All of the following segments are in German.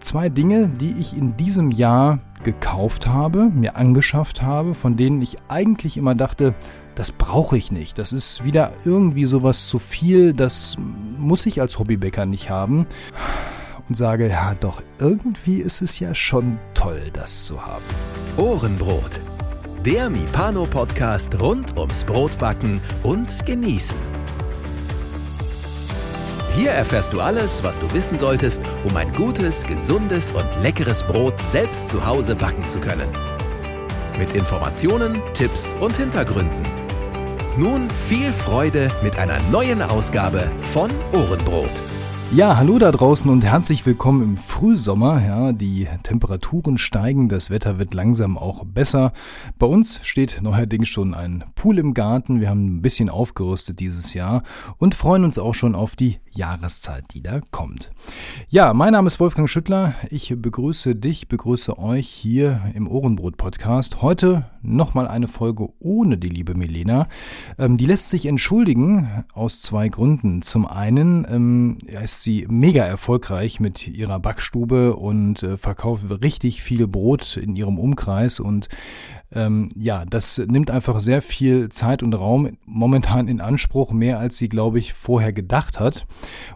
zwei Dinge, die ich in diesem Jahr gekauft habe, mir angeschafft habe, von denen ich eigentlich immer dachte, das brauche ich nicht. Das ist wieder irgendwie sowas zu viel, das muss ich als Hobbybäcker nicht haben. Und sage, ja doch, irgendwie ist es ja schon toll, das zu haben. Ohrenbrot. Der Mipano-Podcast rund ums Brotbacken und Genießen. Hier erfährst du alles, was du wissen solltest, um ein gutes, gesundes und leckeres Brot selbst zu Hause backen zu können. Mit Informationen, Tipps und Hintergründen. Nun viel Freude mit einer neuen Ausgabe von Ohrenbrot. Ja, hallo da draußen und herzlich willkommen im Frühsommer. Ja, die Temperaturen steigen, das Wetter wird langsam auch besser. Bei uns steht neuerdings schon ein Pool im Garten. Wir haben ein bisschen aufgerüstet dieses Jahr und freuen uns auch schon auf die Jahreszeit, die da kommt. Ja, mein Name ist Wolfgang Schüttler. Ich begrüße dich, begrüße euch hier im Ohrenbrot Podcast. Heute nochmal eine Folge ohne die liebe Milena. Ähm, die lässt sich entschuldigen aus zwei Gründen. Zum einen ähm, ist sie mega erfolgreich mit ihrer Backstube und äh, verkauft richtig viel Brot in ihrem Umkreis und ähm, ja, das nimmt einfach sehr viel Zeit und Raum momentan in Anspruch, mehr als sie, glaube ich, vorher gedacht hat.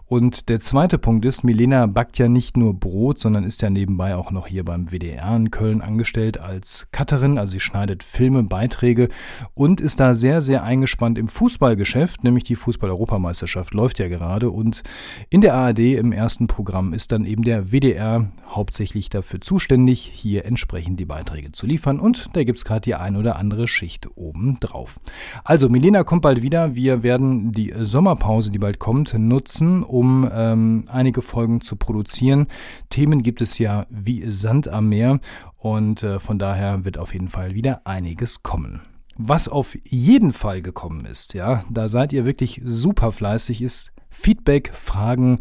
Und der zweite Punkt ist, Milena backt ja nicht nur Brot, sondern ist ja nebenbei auch noch hier beim WDR in Köln angestellt als Cutterin. Also sie schneidet Filme, Beiträge und ist da sehr, sehr eingespannt im Fußballgeschäft, nämlich die Fußball-Europameisterschaft läuft ja gerade. Und in der ARD im ersten Programm ist dann eben der WDR hauptsächlich dafür zuständig, hier entsprechend die Beiträge zu liefern. Und da gibt es gerade die ein oder andere Schicht oben drauf. Also, Milena kommt bald wieder. Wir werden die Sommerpause, die bald kommt, nutzen, um ähm, einige Folgen zu produzieren. Themen gibt es ja wie Sand am Meer und äh, von daher wird auf jeden Fall wieder einiges kommen. Was auf jeden Fall gekommen ist, ja, da seid ihr wirklich super fleißig, ist Feedback, Fragen,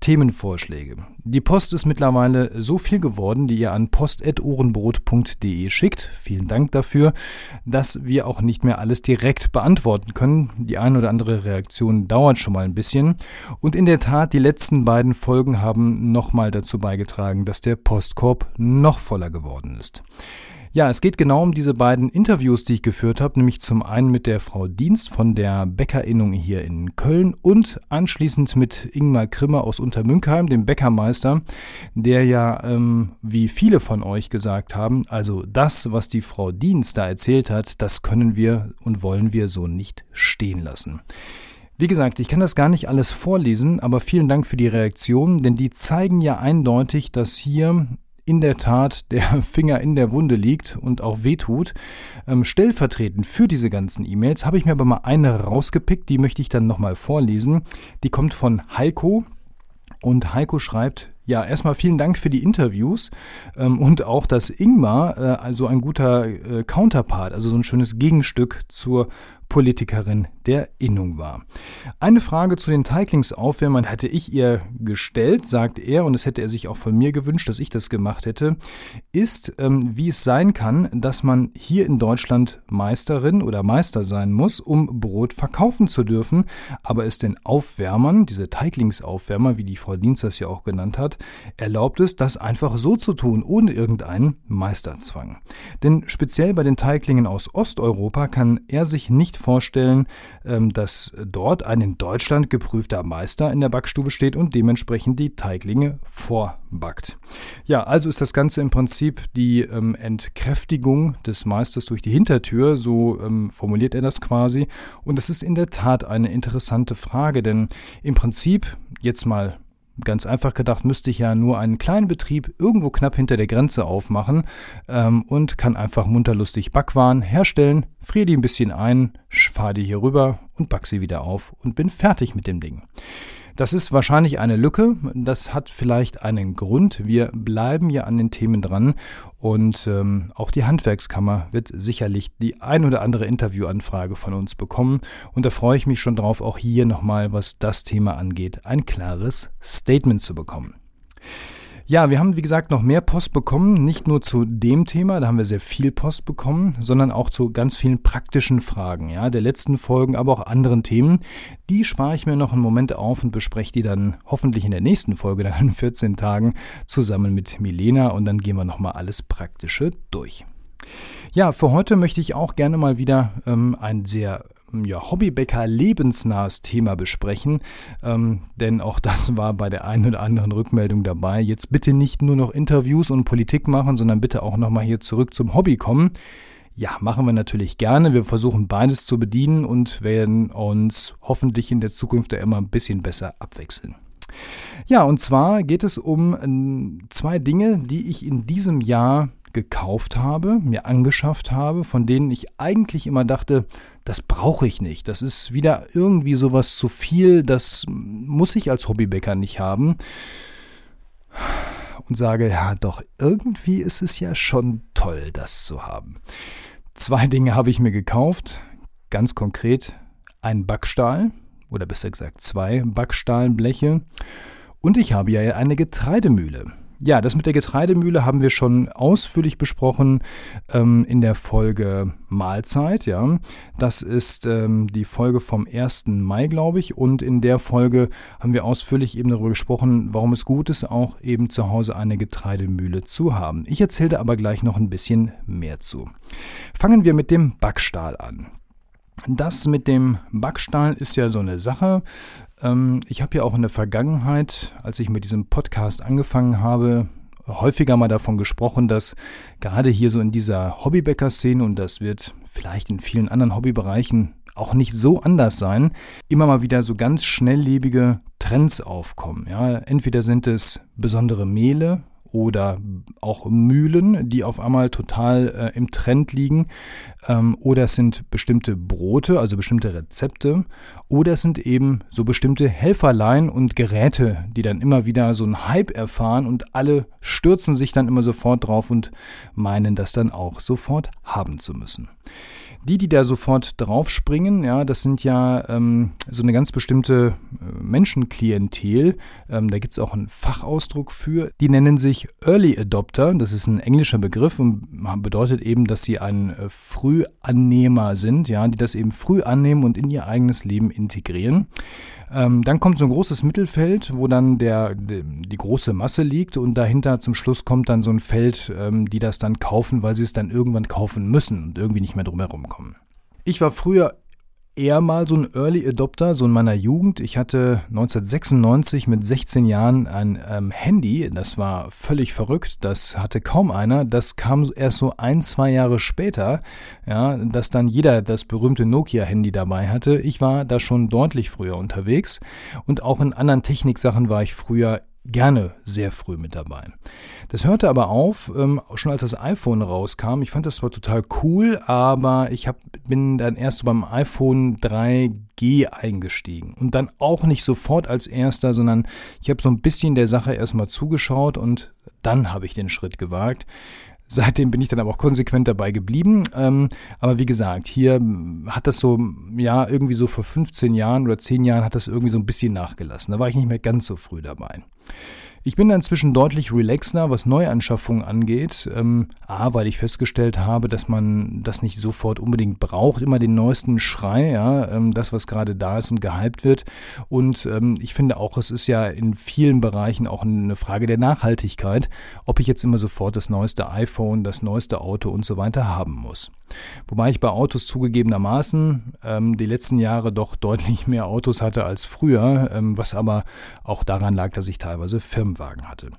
Themenvorschläge. Die Post ist mittlerweile so viel geworden, die ihr an post.ohrenbrot.de schickt. Vielen Dank dafür, dass wir auch nicht mehr alles direkt beantworten können. Die eine oder andere Reaktion dauert schon mal ein bisschen. Und in der Tat, die letzten beiden Folgen haben nochmal dazu beigetragen, dass der Postkorb noch voller geworden ist. Ja, es geht genau um diese beiden Interviews, die ich geführt habe, nämlich zum einen mit der Frau Dienst von der Bäckerinnung hier in Köln und anschließend mit Ingmar Krimmer aus Untermünkheim, dem Bäckermeister, der ja, ähm, wie viele von euch gesagt haben, also das, was die Frau Dienst da erzählt hat, das können wir und wollen wir so nicht stehen lassen. Wie gesagt, ich kann das gar nicht alles vorlesen, aber vielen Dank für die Reaktionen, denn die zeigen ja eindeutig, dass hier in der Tat der Finger in der Wunde liegt und auch wehtut. Ähm, stellvertretend für diese ganzen E-Mails habe ich mir aber mal eine rausgepickt, die möchte ich dann nochmal vorlesen. Die kommt von Heiko. Und Heiko schreibt, ja, erstmal vielen Dank für die Interviews ähm, und auch, dass Ingmar äh, also ein guter äh, Counterpart, also so ein schönes Gegenstück zur Politikerin der Innung war. Eine Frage zu den Teiglingsaufwärmern hatte ich ihr gestellt, sagt er, und das hätte er sich auch von mir gewünscht, dass ich das gemacht hätte, ist, ähm, wie es sein kann, dass man hier in Deutschland Meisterin oder Meister sein muss, um Brot verkaufen zu dürfen, aber es den Aufwärmern, diese Teiglingsaufwärmer, wie die Frau Dienst das ja auch genannt hat, erlaubt es, das einfach so zu tun, ohne irgendeinen Meisterzwang. Denn speziell bei den Teiglingen aus Osteuropa kann er sich nicht vorstellen, ähm, dass dort ein in Deutschland geprüfter Meister in der Backstube steht und dementsprechend die Teiglinge vorbackt. Ja, also ist das Ganze im Prinzip die ähm, Entkräftigung des Meisters durch die Hintertür, so ähm, formuliert er das quasi. Und es ist in der Tat eine interessante Frage, denn im Prinzip, jetzt mal Ganz einfach gedacht, müsste ich ja nur einen kleinen Betrieb irgendwo knapp hinter der Grenze aufmachen ähm, und kann einfach munterlustig Backwaren herstellen, friere die ein bisschen ein, fahre die hier rüber und back sie wieder auf und bin fertig mit dem Ding. Das ist wahrscheinlich eine Lücke. Das hat vielleicht einen Grund. Wir bleiben ja an den Themen dran und ähm, auch die Handwerkskammer wird sicherlich die ein oder andere Interviewanfrage von uns bekommen. Und da freue ich mich schon drauf, auch hier nochmal, was das Thema angeht, ein klares Statement zu bekommen. Ja, wir haben, wie gesagt, noch mehr Post bekommen, nicht nur zu dem Thema, da haben wir sehr viel Post bekommen, sondern auch zu ganz vielen praktischen Fragen, ja, der letzten Folgen, aber auch anderen Themen. Die spare ich mir noch einen Moment auf und bespreche die dann hoffentlich in der nächsten Folge, dann in 14 Tagen, zusammen mit Milena und dann gehen wir nochmal alles Praktische durch. Ja, für heute möchte ich auch gerne mal wieder ähm, ein sehr ja, Hobbybäcker lebensnahes Thema besprechen, ähm, denn auch das war bei der einen oder anderen Rückmeldung dabei. Jetzt bitte nicht nur noch Interviews und Politik machen, sondern bitte auch nochmal hier zurück zum Hobby kommen. Ja, machen wir natürlich gerne. Wir versuchen beides zu bedienen und werden uns hoffentlich in der Zukunft ja immer ein bisschen besser abwechseln. Ja, und zwar geht es um äh, zwei Dinge, die ich in diesem Jahr gekauft habe, mir angeschafft habe, von denen ich eigentlich immer dachte, das brauche ich nicht. Das ist wieder irgendwie sowas zu viel, das muss ich als Hobbybäcker nicht haben. Und sage, ja doch, irgendwie ist es ja schon toll, das zu haben. Zwei Dinge habe ich mir gekauft, ganz konkret ein Backstahl oder besser gesagt zwei Backstahlenbleche und ich habe ja eine Getreidemühle. Ja, das mit der Getreidemühle haben wir schon ausführlich besprochen ähm, in der Folge Mahlzeit. Ja, das ist ähm, die Folge vom 1. Mai, glaube ich. Und in der Folge haben wir ausführlich eben darüber gesprochen, warum es gut ist, auch eben zu Hause eine Getreidemühle zu haben. Ich erzähle aber gleich noch ein bisschen mehr zu. Fangen wir mit dem Backstahl an. Das mit dem Backstahl ist ja so eine Sache. Ähm, ich habe ja auch in der Vergangenheit, als ich mit diesem Podcast angefangen habe, häufiger mal davon gesprochen, dass gerade hier so in dieser Hobbybäcker-Szene, und das wird vielleicht in vielen anderen Hobbybereichen auch nicht so anders sein, immer mal wieder so ganz schnelllebige Trends aufkommen. Ja, entweder sind es besondere Mehle, oder auch Mühlen, die auf einmal total äh, im Trend liegen. Ähm, oder es sind bestimmte Brote, also bestimmte Rezepte. Oder es sind eben so bestimmte Helferlein und Geräte, die dann immer wieder so einen Hype erfahren und alle stürzen sich dann immer sofort drauf und meinen das dann auch sofort haben zu müssen. Die, die da sofort draufspringen, ja, das sind ja ähm, so eine ganz bestimmte äh, Menschenklientel. Ähm, da gibt es auch einen Fachausdruck für. Die nennen sich Early Adopter. Das ist ein englischer Begriff und bedeutet eben, dass sie ein äh, Frühannehmer sind, ja, die das eben früh annehmen und in ihr eigenes Leben integrieren. Ähm, dann kommt so ein großes Mittelfeld, wo dann der, die, große Masse liegt und dahinter zum Schluss kommt dann so ein Feld, ähm, die das dann kaufen, weil sie es dann irgendwann kaufen müssen und irgendwie nicht mehr drum herum kommen. Ich war früher eher mal so ein Early Adopter, so in meiner Jugend. Ich hatte 1996 mit 16 Jahren ein ähm, Handy, das war völlig verrückt, das hatte kaum einer. Das kam erst so ein, zwei Jahre später, ja, dass dann jeder das berühmte Nokia-Handy dabei hatte. Ich war da schon deutlich früher unterwegs und auch in anderen Techniksachen war ich früher gerne sehr früh mit dabei. Das hörte aber auf, ähm, schon als das iPhone rauskam. Ich fand das zwar total cool, aber ich hab, bin dann erst beim iPhone 3G eingestiegen. Und dann auch nicht sofort als erster, sondern ich habe so ein bisschen der Sache erstmal zugeschaut und dann habe ich den Schritt gewagt. Seitdem bin ich dann aber auch konsequent dabei geblieben. Ähm, aber wie gesagt, hier hat das so, ja, irgendwie so vor 15 Jahren oder 10 Jahren hat das irgendwie so ein bisschen nachgelassen. Da war ich nicht mehr ganz so früh dabei. Ich bin inzwischen deutlich relaxter, was Neuanschaffungen angeht. Ähm, A, weil ich festgestellt habe, dass man das nicht sofort unbedingt braucht, immer den neuesten Schrei, ja, ähm, das, was gerade da ist und gehypt wird. Und ähm, ich finde auch, es ist ja in vielen Bereichen auch eine Frage der Nachhaltigkeit, ob ich jetzt immer sofort das neueste iPhone, das neueste Auto und so weiter haben muss. Wobei ich bei Autos zugegebenermaßen ähm, die letzten Jahre doch deutlich mehr Autos hatte als früher, ähm, was aber auch daran lag, dass ich teilweise Firmenwagen hatte.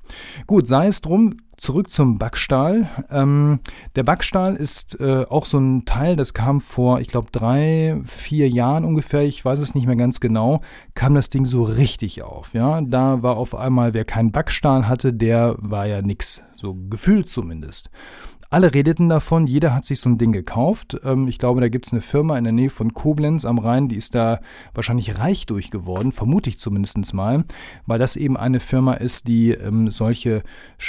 Gut, sei es drum, zurück zum Backstahl. Ähm, der Backstahl ist äh, auch so ein Teil, das kam vor, ich glaube, drei, vier Jahren ungefähr, ich weiß es nicht mehr ganz genau, kam das Ding so richtig auf. Ja, da war auf einmal, wer keinen Backstahl hatte, der war ja nix, so gefühlt zumindest. Alle redeten davon, jeder hat sich so ein Ding gekauft. Ähm, ich glaube, da gibt es eine Firma in der Nähe von Koblenz am Rhein, die ist da wahrscheinlich reich durch geworden, vermute ich zumindest mal, weil das eben eine Firma ist, die ähm, solche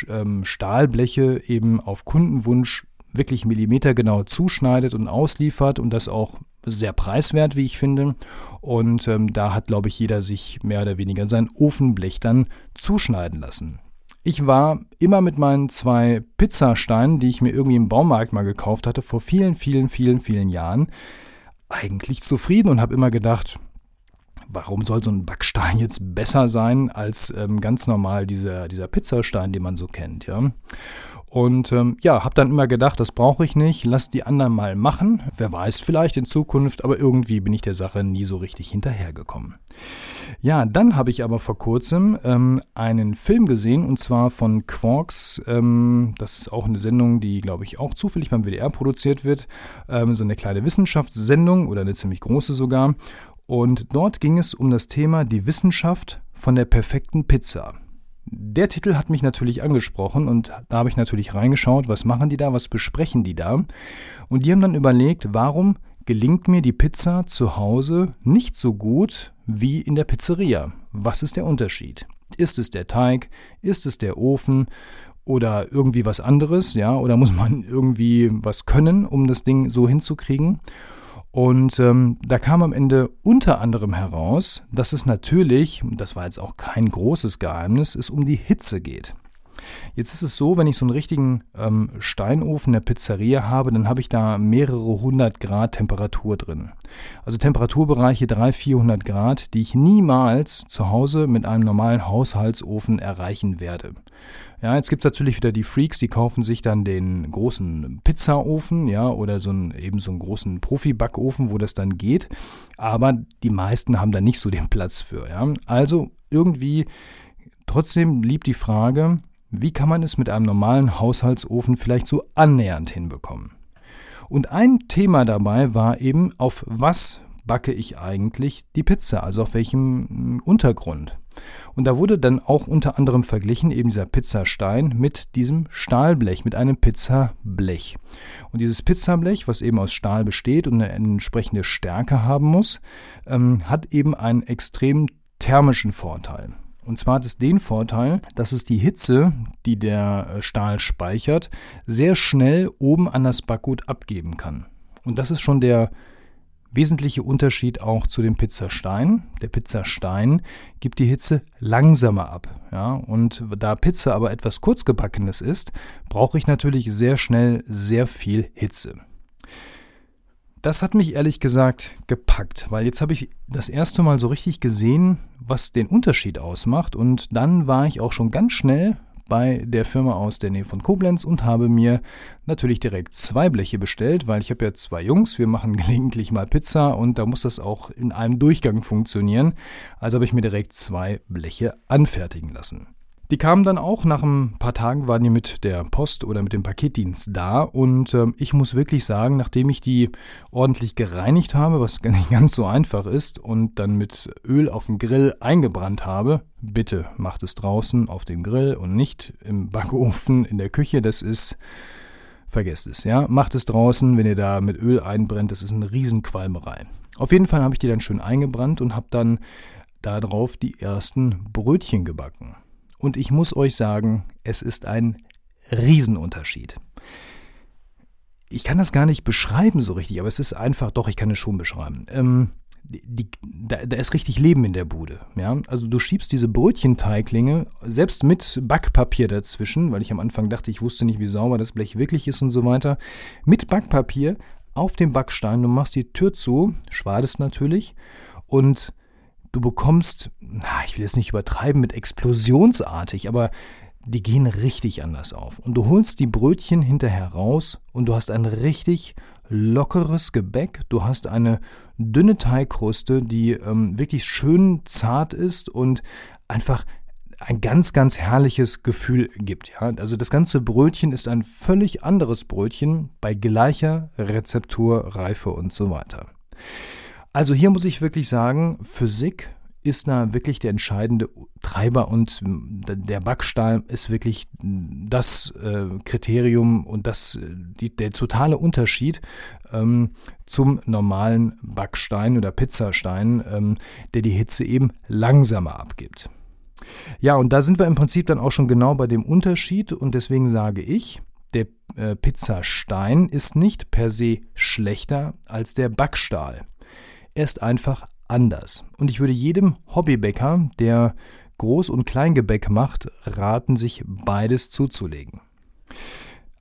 ähm, Stahlbleche eben auf Kundenwunsch wirklich millimetergenau zuschneidet und ausliefert und das auch sehr preiswert, wie ich finde. Und ähm, da hat, glaube ich, jeder sich mehr oder weniger sein Ofenblech dann zuschneiden lassen. Ich war immer mit meinen zwei Pizzasteinen, die ich mir irgendwie im Baumarkt mal gekauft hatte, vor vielen, vielen, vielen, vielen Jahren, eigentlich zufrieden und habe immer gedacht, warum soll so ein Backstein jetzt besser sein als ähm, ganz normal dieser, dieser Pizzastein, den man so kennt, ja? Und ähm, ja, habe dann immer gedacht, das brauche ich nicht, lass die anderen mal machen. Wer weiß, vielleicht in Zukunft, aber irgendwie bin ich der Sache nie so richtig hinterhergekommen. Ja, dann habe ich aber vor kurzem ähm, einen Film gesehen und zwar von Quarks. Ähm, das ist auch eine Sendung, die, glaube ich, auch zufällig beim WDR produziert wird. Ähm, so eine kleine Wissenschaftssendung oder eine ziemlich große sogar. Und dort ging es um das Thema die Wissenschaft von der perfekten Pizza. Der Titel hat mich natürlich angesprochen und da habe ich natürlich reingeschaut, was machen die da, was besprechen die da. Und die haben dann überlegt, warum gelingt mir die Pizza zu Hause nicht so gut wie in der Pizzeria. Was ist der Unterschied? Ist es der Teig? Ist es der Ofen? Oder irgendwie was anderes? Ja, oder muss man irgendwie was können, um das Ding so hinzukriegen? Und ähm, da kam am Ende unter anderem heraus, dass es natürlich, das war jetzt auch kein großes Geheimnis, es um die Hitze geht. Jetzt ist es so, wenn ich so einen richtigen ähm, Steinofen der Pizzeria habe, dann habe ich da mehrere hundert Grad Temperatur drin. Also Temperaturbereiche 300, 400 Grad, die ich niemals zu Hause mit einem normalen Haushaltsofen erreichen werde. Ja, jetzt gibt es natürlich wieder die Freaks, die kaufen sich dann den großen Pizzaofen, ja, oder so einen, eben so einen großen Profi-Backofen, wo das dann geht. Aber die meisten haben da nicht so den Platz für, ja. Also irgendwie trotzdem blieb die Frage, wie kann man es mit einem normalen Haushaltsofen vielleicht so annähernd hinbekommen? Und ein Thema dabei war eben, auf was backe ich eigentlich die Pizza, also auf welchem hm, Untergrund. Und da wurde dann auch unter anderem verglichen, eben dieser Pizzastein mit diesem Stahlblech, mit einem Pizzablech. Und dieses Pizzablech, was eben aus Stahl besteht und eine entsprechende Stärke haben muss, ähm, hat eben einen extrem thermischen Vorteil. Und zwar hat es den Vorteil, dass es die Hitze, die der äh, Stahl speichert, sehr schnell oben an das Backgut abgeben kann. Und das ist schon der wesentliche Unterschied auch zu dem Pizzastein. Der Pizzastein gibt die Hitze langsamer ab. Ja? Und da Pizza aber etwas kurzgebackenes ist, brauche ich natürlich sehr schnell sehr viel Hitze. Das hat mich ehrlich gesagt gepackt, weil jetzt habe ich das erste Mal so richtig gesehen, was den Unterschied ausmacht und dann war ich auch schon ganz schnell bei der Firma aus der Nähe von Koblenz und habe mir natürlich direkt zwei Bleche bestellt, weil ich habe ja zwei Jungs, wir machen gelegentlich mal Pizza und da muss das auch in einem Durchgang funktionieren. Also habe ich mir direkt zwei Bleche anfertigen lassen. Die kamen dann auch, nach ein paar Tagen waren die mit der Post oder mit dem Paketdienst da und äh, ich muss wirklich sagen, nachdem ich die ordentlich gereinigt habe, was nicht ganz so einfach ist, und dann mit Öl auf dem Grill eingebrannt habe, bitte macht es draußen auf dem Grill und nicht im Backofen in der Küche, das ist, vergesst es, ja, macht es draußen, wenn ihr da mit Öl einbrennt, das ist eine Riesenqualmerei. Auf jeden Fall habe ich die dann schön eingebrannt und habe dann darauf die ersten Brötchen gebacken. Und ich muss euch sagen, es ist ein Riesenunterschied. Ich kann das gar nicht beschreiben so richtig, aber es ist einfach, doch, ich kann es schon beschreiben. Ähm, die, da, da, ist richtig Leben in der Bude. Ja? Also du schiebst diese Brötchenteiglinge, selbst mit Backpapier dazwischen, weil ich am Anfang dachte, ich wusste nicht, wie sauber das Blech wirklich ist und so weiter, mit Backpapier auf dem Backstein, du machst die Tür zu, schwadest natürlich und du bekommst, na, ich will jetzt nicht übertreiben mit explosionsartig, aber die gehen richtig anders auf. Und du holst die Brötchen hinterher raus und du hast ein richtig lockeres Gebäck. Du hast eine dünne Teigkruste, die ähm, wirklich schön zart ist und einfach ein ganz, ganz herrliches Gefühl gibt. Ja? Also das ganze Brötchen ist ein völlig anderes Brötchen bei gleicher Rezeptur, Reife und so weiter. Also hier muss ich wirklich sagen, Physik ist da wirklich der entscheidende Treiber und der Backstahl ist wirklich das äh, Kriterium und das, die, der totale Unterschied ähm, zum normalen Backstein oder Pizzastein, ähm, der die Hitze eben langsamer abgibt. Ja, und da sind wir im Prinzip dann auch schon genau bei dem Unterschied und deswegen sage ich, der äh, Pizzastein ist nicht per se schlechter als der Backstahl. Er ist einfach anders. Und ich würde jedem Hobbybäcker, der Groß- und Kleingebäck macht, raten sich beides zuzulegen.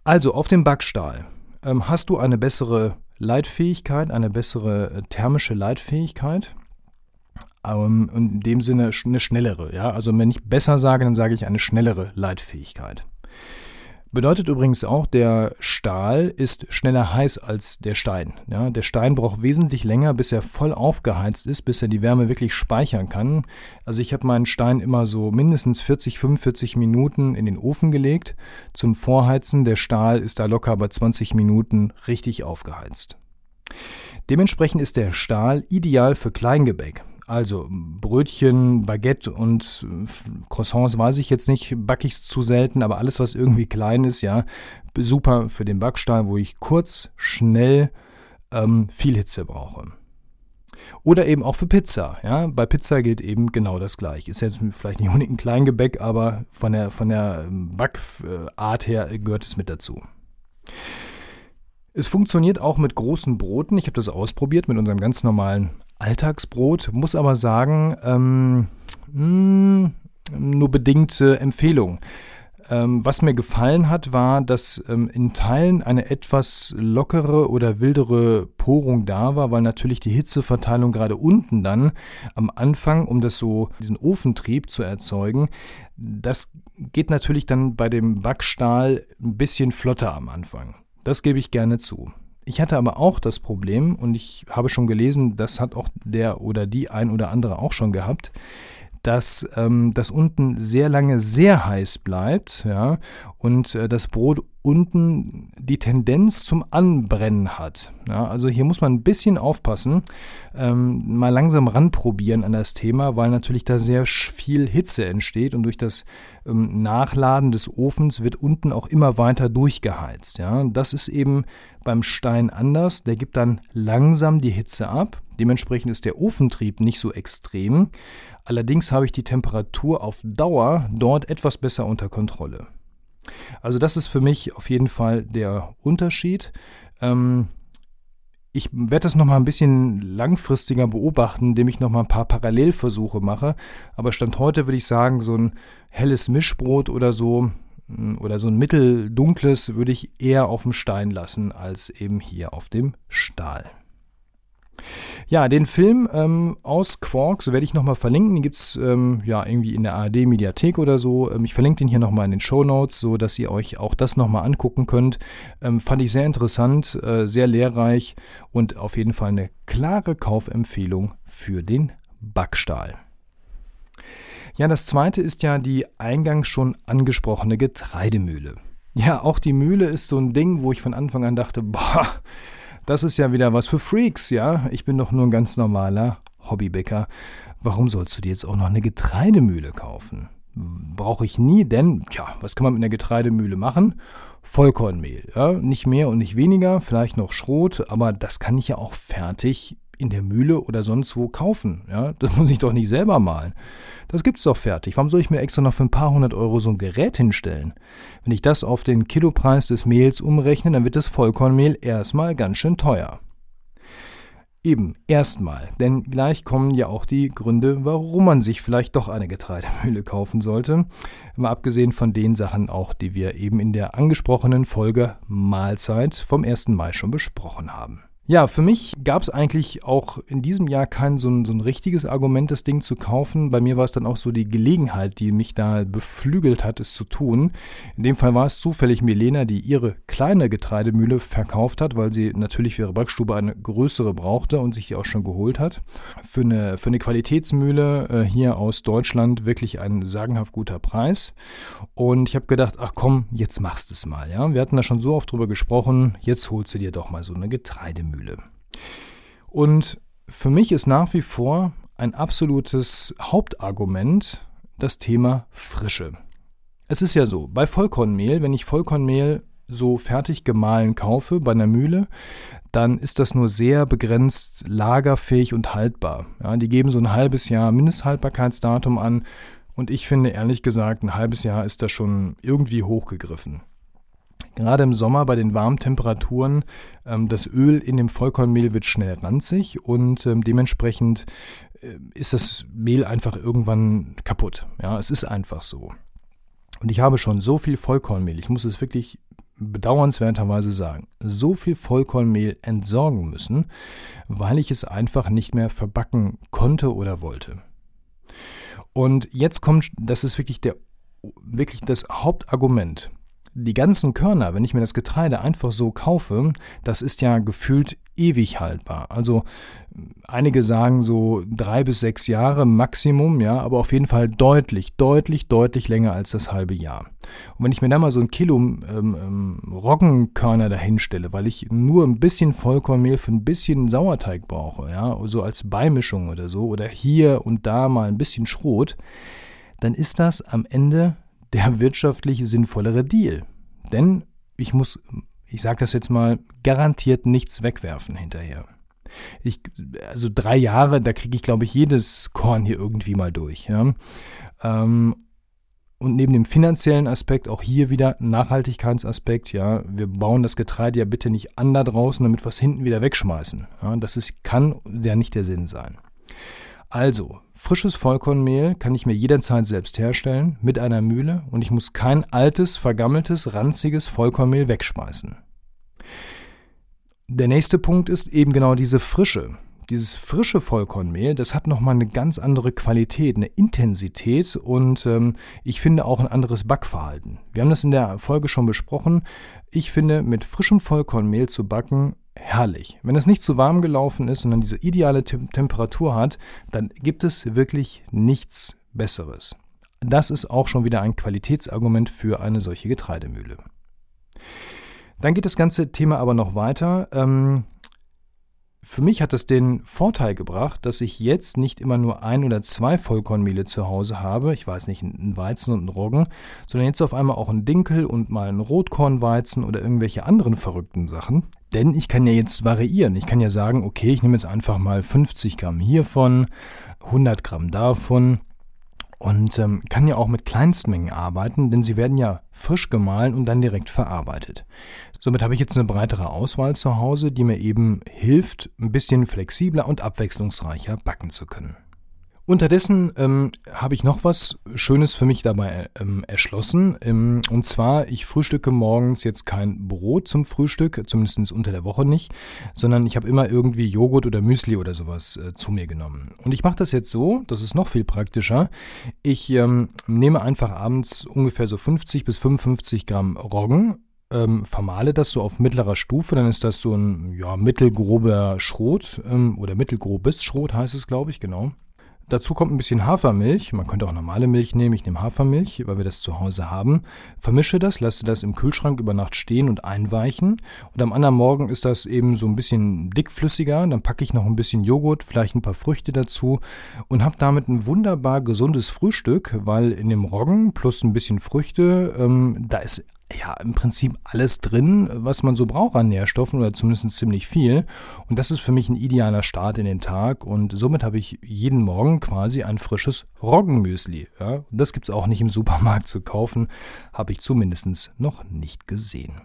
Also auf dem Backstahl ähm, hast du eine bessere Leitfähigkeit, eine bessere äh, thermische Leitfähigkeit. Ähm, in dem Sinne eine schnellere. Ja? Also wenn ich besser sage, dann sage ich eine schnellere Leitfähigkeit. Bedeutet übrigens auch, der Stahl ist schneller heiß als der Stein. Ja, der Stein braucht wesentlich länger, bis er voll aufgeheizt ist, bis er die Wärme wirklich speichern kann. Also ich habe meinen Stein immer so mindestens 40, 45 Minuten in den Ofen gelegt zum Vorheizen. Der Stahl ist da locker bei 20 Minuten richtig aufgeheizt. Dementsprechend ist der Stahl ideal für Kleingebäck. Also Brötchen, Baguette und Croissants weiß ich jetzt nicht, backe ich zu selten, aber alles, was irgendwie klein ist, ja, super für den Backstahl, wo ich kurz, schnell ähm, viel Hitze brauche. Oder eben auch für Pizza. Ja? Bei Pizza gilt eben genau das gleiche. Ist jetzt vielleicht nicht unbedingt ein Kleingebäck, aber von der, von der Backart her gehört es mit dazu. Es funktioniert auch mit großen Broten. Ich habe das ausprobiert mit unserem ganz normalen Alltagsbrot, muss aber sagen, ähm, mh, hm, nur bedingte Empfehlung. Ähm, was mir gefallen hat, war, dass ähm, in Teilen eine etwas lockere oder wildere Porung da war, weil natürlich die Hitzeverteilung gerade unten dann am Anfang, um das so, diesen Ofentrieb zu erzeugen, das geht natürlich dann bei dem Backstahl ein bisschen flotter am Anfang. Das gebe ich gerne zu. Ich hatte aber auch das Problem, und ich habe schon gelesen, das hat auch der oder die ein oder andere auch schon gehabt, dass ähm, das unten sehr lange sehr heiß bleibt, ja, und äh, das Brot unten die Tendenz zum Anbrennen hat. Ja, also hier muss man ein bisschen aufpassen, ähm, mal langsam ranprobieren an das Thema, weil natürlich da sehr viel Hitze entsteht und durch das ähm, Nachladen des Ofens wird unten auch immer weiter durchgeheizt. Ja, das ist eben beim Stein anders. Der gibt dann langsam die Hitze ab. Dementsprechend ist der Ofentrieb nicht so extrem. Allerdings habe ich die Temperatur auf Dauer dort etwas besser unter Kontrolle. Also das ist für mich auf jeden Fall der Unterschied. Ähm, ich werde das nochmal ein bisschen langfristiger beobachten, indem ich nochmal ein paar Parallelversuche mache. Aber Stand heute würde ich sagen, so ein helles Mischbrot oder so mm, oder so ein mitteldunkles würde ich eher auf dem Stein lassen als eben hier auf dem Stahl. Ja, den Film ähm, aus Quarks werde ich nochmal verlinken. Den gibt es ähm, ja irgendwie in der ARD-Mediathek oder so. Ähm, ich verlinke den hier nochmal in den Show Notes, so dass ihr euch auch das nochmal angucken könnt. Ähm, fand ich sehr interessant, äh, sehr lehrreich und auf jeden Fall eine klare Kaufempfehlung für den Backstahl. Ja, das zweite ist ja die eingangs schon angesprochene Getreidemühle. Ja, auch die Mühle ist so ein Ding, wo ich von Anfang an dachte, boah, das ist ja wieder was für Freaks, ja? Ich bin doch nur ein ganz normaler Hobbybäcker. Warum sollst du dir jetzt auch noch eine Getreidemühle kaufen? Brauche ich nie, denn, tja, was kann man mit einer Getreidemühle machen? Vollkornmehl, ja? Nicht mehr und nicht weniger, vielleicht noch Schrot, aber das kann ich ja auch fertig in der Mühle oder sonst wo kaufen. Ja? Das muss ich doch nicht selber malen. Das gibt's doch fertig. Warum soll ich mir extra noch für ein paar hundert Euro so ein Gerät hinstellen? Wenn ich das auf den Kilopreis des Mehls umrechne, dann wird das Vollkornmehl erstmal ganz schön teuer. Eben, erstmal, denn gleich kommen ja auch die Gründe, warum man sich vielleicht doch eine Getreidemühle kaufen sollte. Mal abgesehen von den Sachen auch, die wir eben in der angesprochenen Folge Mahlzeit vom 1. Mai schon besprochen haben. Ja, für mich gab es eigentlich auch in diesem Jahr kein so ein, so ein richtiges Argument, das Ding zu kaufen. Bei mir war es dann auch so die Gelegenheit, die mich da beflügelt hat, es zu tun. In dem Fall war es zufällig Milena, die ihre kleine Getreidemühle verkauft hat, weil sie natürlich für ihre Backstube eine größere brauchte und sich die auch schon geholt hat. Für eine, für eine Qualitätsmühle äh, hier aus Deutschland wirklich ein sagenhaft guter Preis. Und ich habe gedacht, ach komm, jetzt machst du es mal. Ja? Wir hatten da schon so oft drüber gesprochen, jetzt holst du dir doch mal so eine Getreidemühle. Mühle. Und für mich ist nach wie vor ein absolutes Hauptargument das Thema Frische. Es ist ja so, bei Vollkornmehl, wenn ich Vollkornmehl so fertig gemahlen kaufe bei einer Mühle, dann ist das nur sehr begrenzt lagerfähig und haltbar. Ja, die geben so ein halbes Jahr Mindesthaltbarkeitsdatum an und ich finde ehrlich gesagt, ein halbes Jahr ist da schon irgendwie hochgegriffen. Gerade im Sommer bei den warmen Temperaturen, ähm, das Öl in dem Vollkornmehl wird schnell ranzig und ähm, dementsprechend äh, ist das Mehl einfach irgendwann kaputt. Ja, es ist einfach so. Und ich habe schon so viel Vollkornmehl, ich muss es wirklich bedauernswerterweise sagen, so viel Vollkornmehl entsorgen müssen, weil ich es einfach nicht mehr verbacken konnte oder wollte. Und jetzt kommt, das ist wirklich der wirklich das Hauptargument die ganzen Körner, wenn ich mir das Getreide einfach so kaufe, das ist ja gefühlt ewig haltbar. Also einige sagen so drei bis sechs Jahre Maximum, ja, aber auf jeden Fall deutlich, deutlich, deutlich länger als das halbe Jahr. Und wenn ich mir da mal so ein Kilo ähm, ähm, Roggenkörner dahinstelle, weil ich nur ein bisschen Vollkornmehl für ein bisschen Sauerteig brauche, ja, so als Beimischung oder so, oder hier und da mal ein bisschen Schrot, dann ist das am Ende der wirtschaftlich sinnvollere Deal. Denn ich muss, ich sage das jetzt mal, garantiert nichts wegwerfen hinterher. Ich, also drei Jahre, da kriege ich, glaube ich, jedes Korn hier irgendwie mal durch. Ja. Ähm, und neben dem finanziellen Aspekt auch hier wieder Nachhaltigkeitsaspekt. Ja, wir bauen das Getreide ja bitte nicht an da draußen, damit wir es hinten wieder wegschmeißen. Ja, das ist, kann ja nicht der Sinn sein. Also, frisches Vollkornmehl kann ich mir jederzeit selbst herstellen mit einer Mühle und ich muss kein altes, vergammeltes, ranziges Vollkornmehl wegschmeißen. Der nächste Punkt ist eben genau diese Frische. Dieses frische Vollkornmehl, das hat nochmal eine ganz andere Qualität, eine Intensität und ähm, ich finde auch ein anderes Backverhalten. Wir haben das in der Folge schon besprochen. Ich finde, mit frischem Vollkornmehl zu backen herrlich. Wenn es nicht zu warm gelaufen ist, sondern diese ideale Tem Temperatur hat, dann gibt es wirklich nichts Besseres. Das ist auch schon wieder ein Qualitätsargument für eine solche Getreidemühle. Dann geht das ganze Thema aber noch weiter. Ähm, für mich hat es den Vorteil gebracht, dass ich jetzt nicht immer nur ein oder zwei Vollkornmehle zu Hause habe, ich weiß nicht, ein Weizen und ein Roggen, sondern jetzt auf einmal auch ein Dinkel und mal ein Rotkornweizen oder irgendwelche anderen verrückten Sachen. Denn ich kann ja jetzt variieren. Ich kann ja sagen, okay, ich nehme jetzt einfach mal 50 Gramm hiervon, 100 Gramm davon und ähm, kann ja auch mit Kleinstmengen arbeiten, denn sie werden ja frisch gemahlen und dann direkt verarbeitet. Somit habe ich jetzt eine breitere Auswahl zu Hause, die mir eben hilft, ein bisschen flexibler und abwechslungsreicher backen zu können. Unterdessen ähm, habe ich noch was Schönes für mich dabei ähm, erschlossen. Ähm, und zwar, ich frühstücke morgens jetzt kein Brot zum Frühstück, zumindest unter der Woche nicht, sondern ich habe immer irgendwie Joghurt oder Müsli oder sowas äh, zu mir genommen. Und ich mache das jetzt so, das ist noch viel praktischer. Ich ähm, nehme einfach abends ungefähr so 50 bis 55 Gramm Roggen, ähm, vermale das so auf mittlerer Stufe, dann ist das so ein ja, mittelgrober Schrot ähm, oder mittelgrobes Schrot heißt es, glaube ich, genau. Dazu kommt ein bisschen Hafermilch. Man könnte auch normale Milch nehmen. Ich nehme Hafermilch, weil wir das zu Hause haben. Vermische das, lasse das im Kühlschrank über Nacht stehen und einweichen. Und am anderen Morgen ist das eben so ein bisschen dickflüssiger. Dann packe ich noch ein bisschen Joghurt, vielleicht ein paar Früchte dazu und habe damit ein wunderbar gesundes Frühstück, weil in dem Roggen plus ein bisschen Früchte, ähm, da ist ja im Prinzip alles drin, was man so braucht an Nährstoffen oder zumindest ziemlich viel. Und das ist für mich ein idealer Start in den Tag. Und somit habe ich jeden Morgen quasi ein frisches Roggenmüsli. Ja? Das gibt es auch nicht im Supermarkt zu kaufen, habe ich zumindest noch nicht gesehen.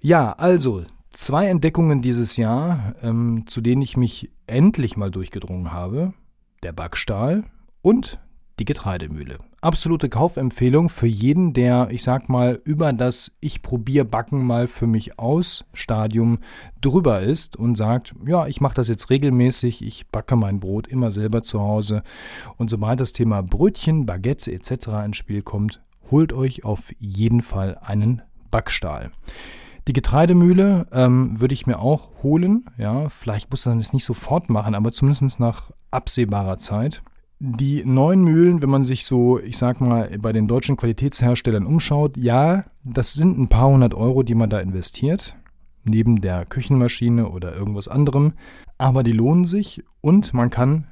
Ja, also zwei Entdeckungen dieses Jahr, ähm, zu denen ich mich endlich mal durchgedrungen habe. Der Backstahl und die Getreidemühle. Absolute Kaufempfehlung für jeden, der, ich sag mal, über das Ich probier Backen mal für mich aus Stadium drüber ist und sagt, ja, ich mache das jetzt regelmäßig, ich backe mein Brot immer selber zu Hause. Und sobald das Thema Brötchen, Baguette etc. ins Spiel kommt, holt euch auf jeden Fall einen Backstahl. Die Getreidemühle ähm, würde ich mir auch holen. Ja, vielleicht muss man es nicht sofort machen, aber zumindest nach absehbarer Zeit. Die neuen Mühlen, wenn man sich so, ich sag mal, bei den deutschen Qualitätsherstellern umschaut, ja, das sind ein paar hundert Euro, die man da investiert, neben der Küchenmaschine oder irgendwas anderem, aber die lohnen sich und man kann,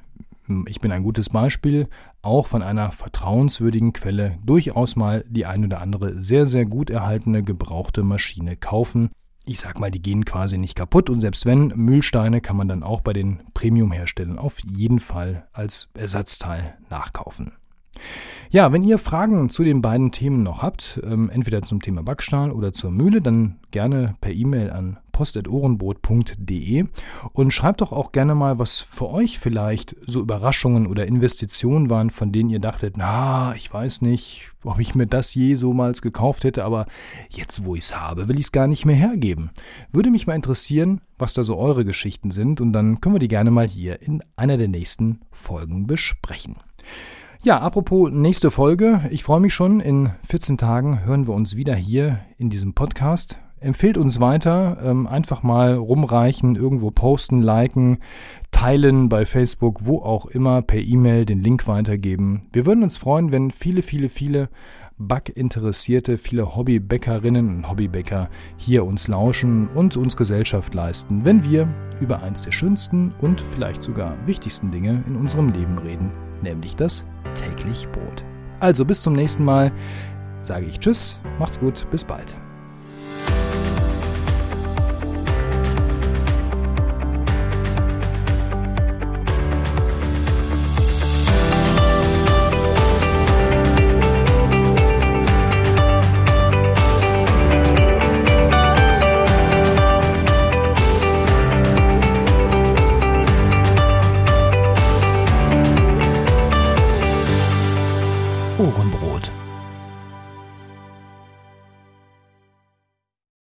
ich bin ein gutes Beispiel, auch von einer vertrauenswürdigen Quelle durchaus mal die ein oder andere sehr, sehr gut erhaltene gebrauchte Maschine kaufen ich sag mal, die gehen quasi nicht kaputt und selbst wenn, Mühlsteine kann man dann auch bei den Premium-Herstellern auf jeden Fall als Ersatzteil nachkaufen. Ja, wenn ihr Fragen zu den beiden Themen noch habt, ähm, entweder zum Thema Backstahl oder zur Mühle, dann gerne per E-Mail an post.ohrenbrot.de und schreibt doch auch gerne mal, was für euch vielleicht so Überraschungen oder Investitionen waren, von denen ihr dachtet, na, ich weiß nicht, ob ich mir das je so mal gekauft hätte, aber jetzt, wo ich es habe, will ich es gar nicht mehr hergeben. Würde mich mal interessieren, was da so eure Geschichten sind und dann können wir die gerne mal hier in einer der nächsten Folgen besprechen. Ja, apropos nächste Folge. Ich freue mich schon. In 14 Tagen hören wir uns wieder hier in diesem Podcast. Empfehlt uns weiter. Ähm, einfach mal rumreichen, irgendwo posten, liken, teilen bei Facebook, wo auch immer, per E-Mail den Link weitergeben. Wir würden uns freuen, wenn viele, viele, viele Backinteressierte, viele Hobbybäckerinnen und Hobbybäcker hier uns lauschen und uns Gesellschaft leisten, wenn wir über eins der schönsten und vielleicht sogar wichtigsten Dinge in unserem Leben reden, nämlich das täglich Brot. Also bis zum nächsten Mal sage ich Tschüss, macht's gut, bis bald.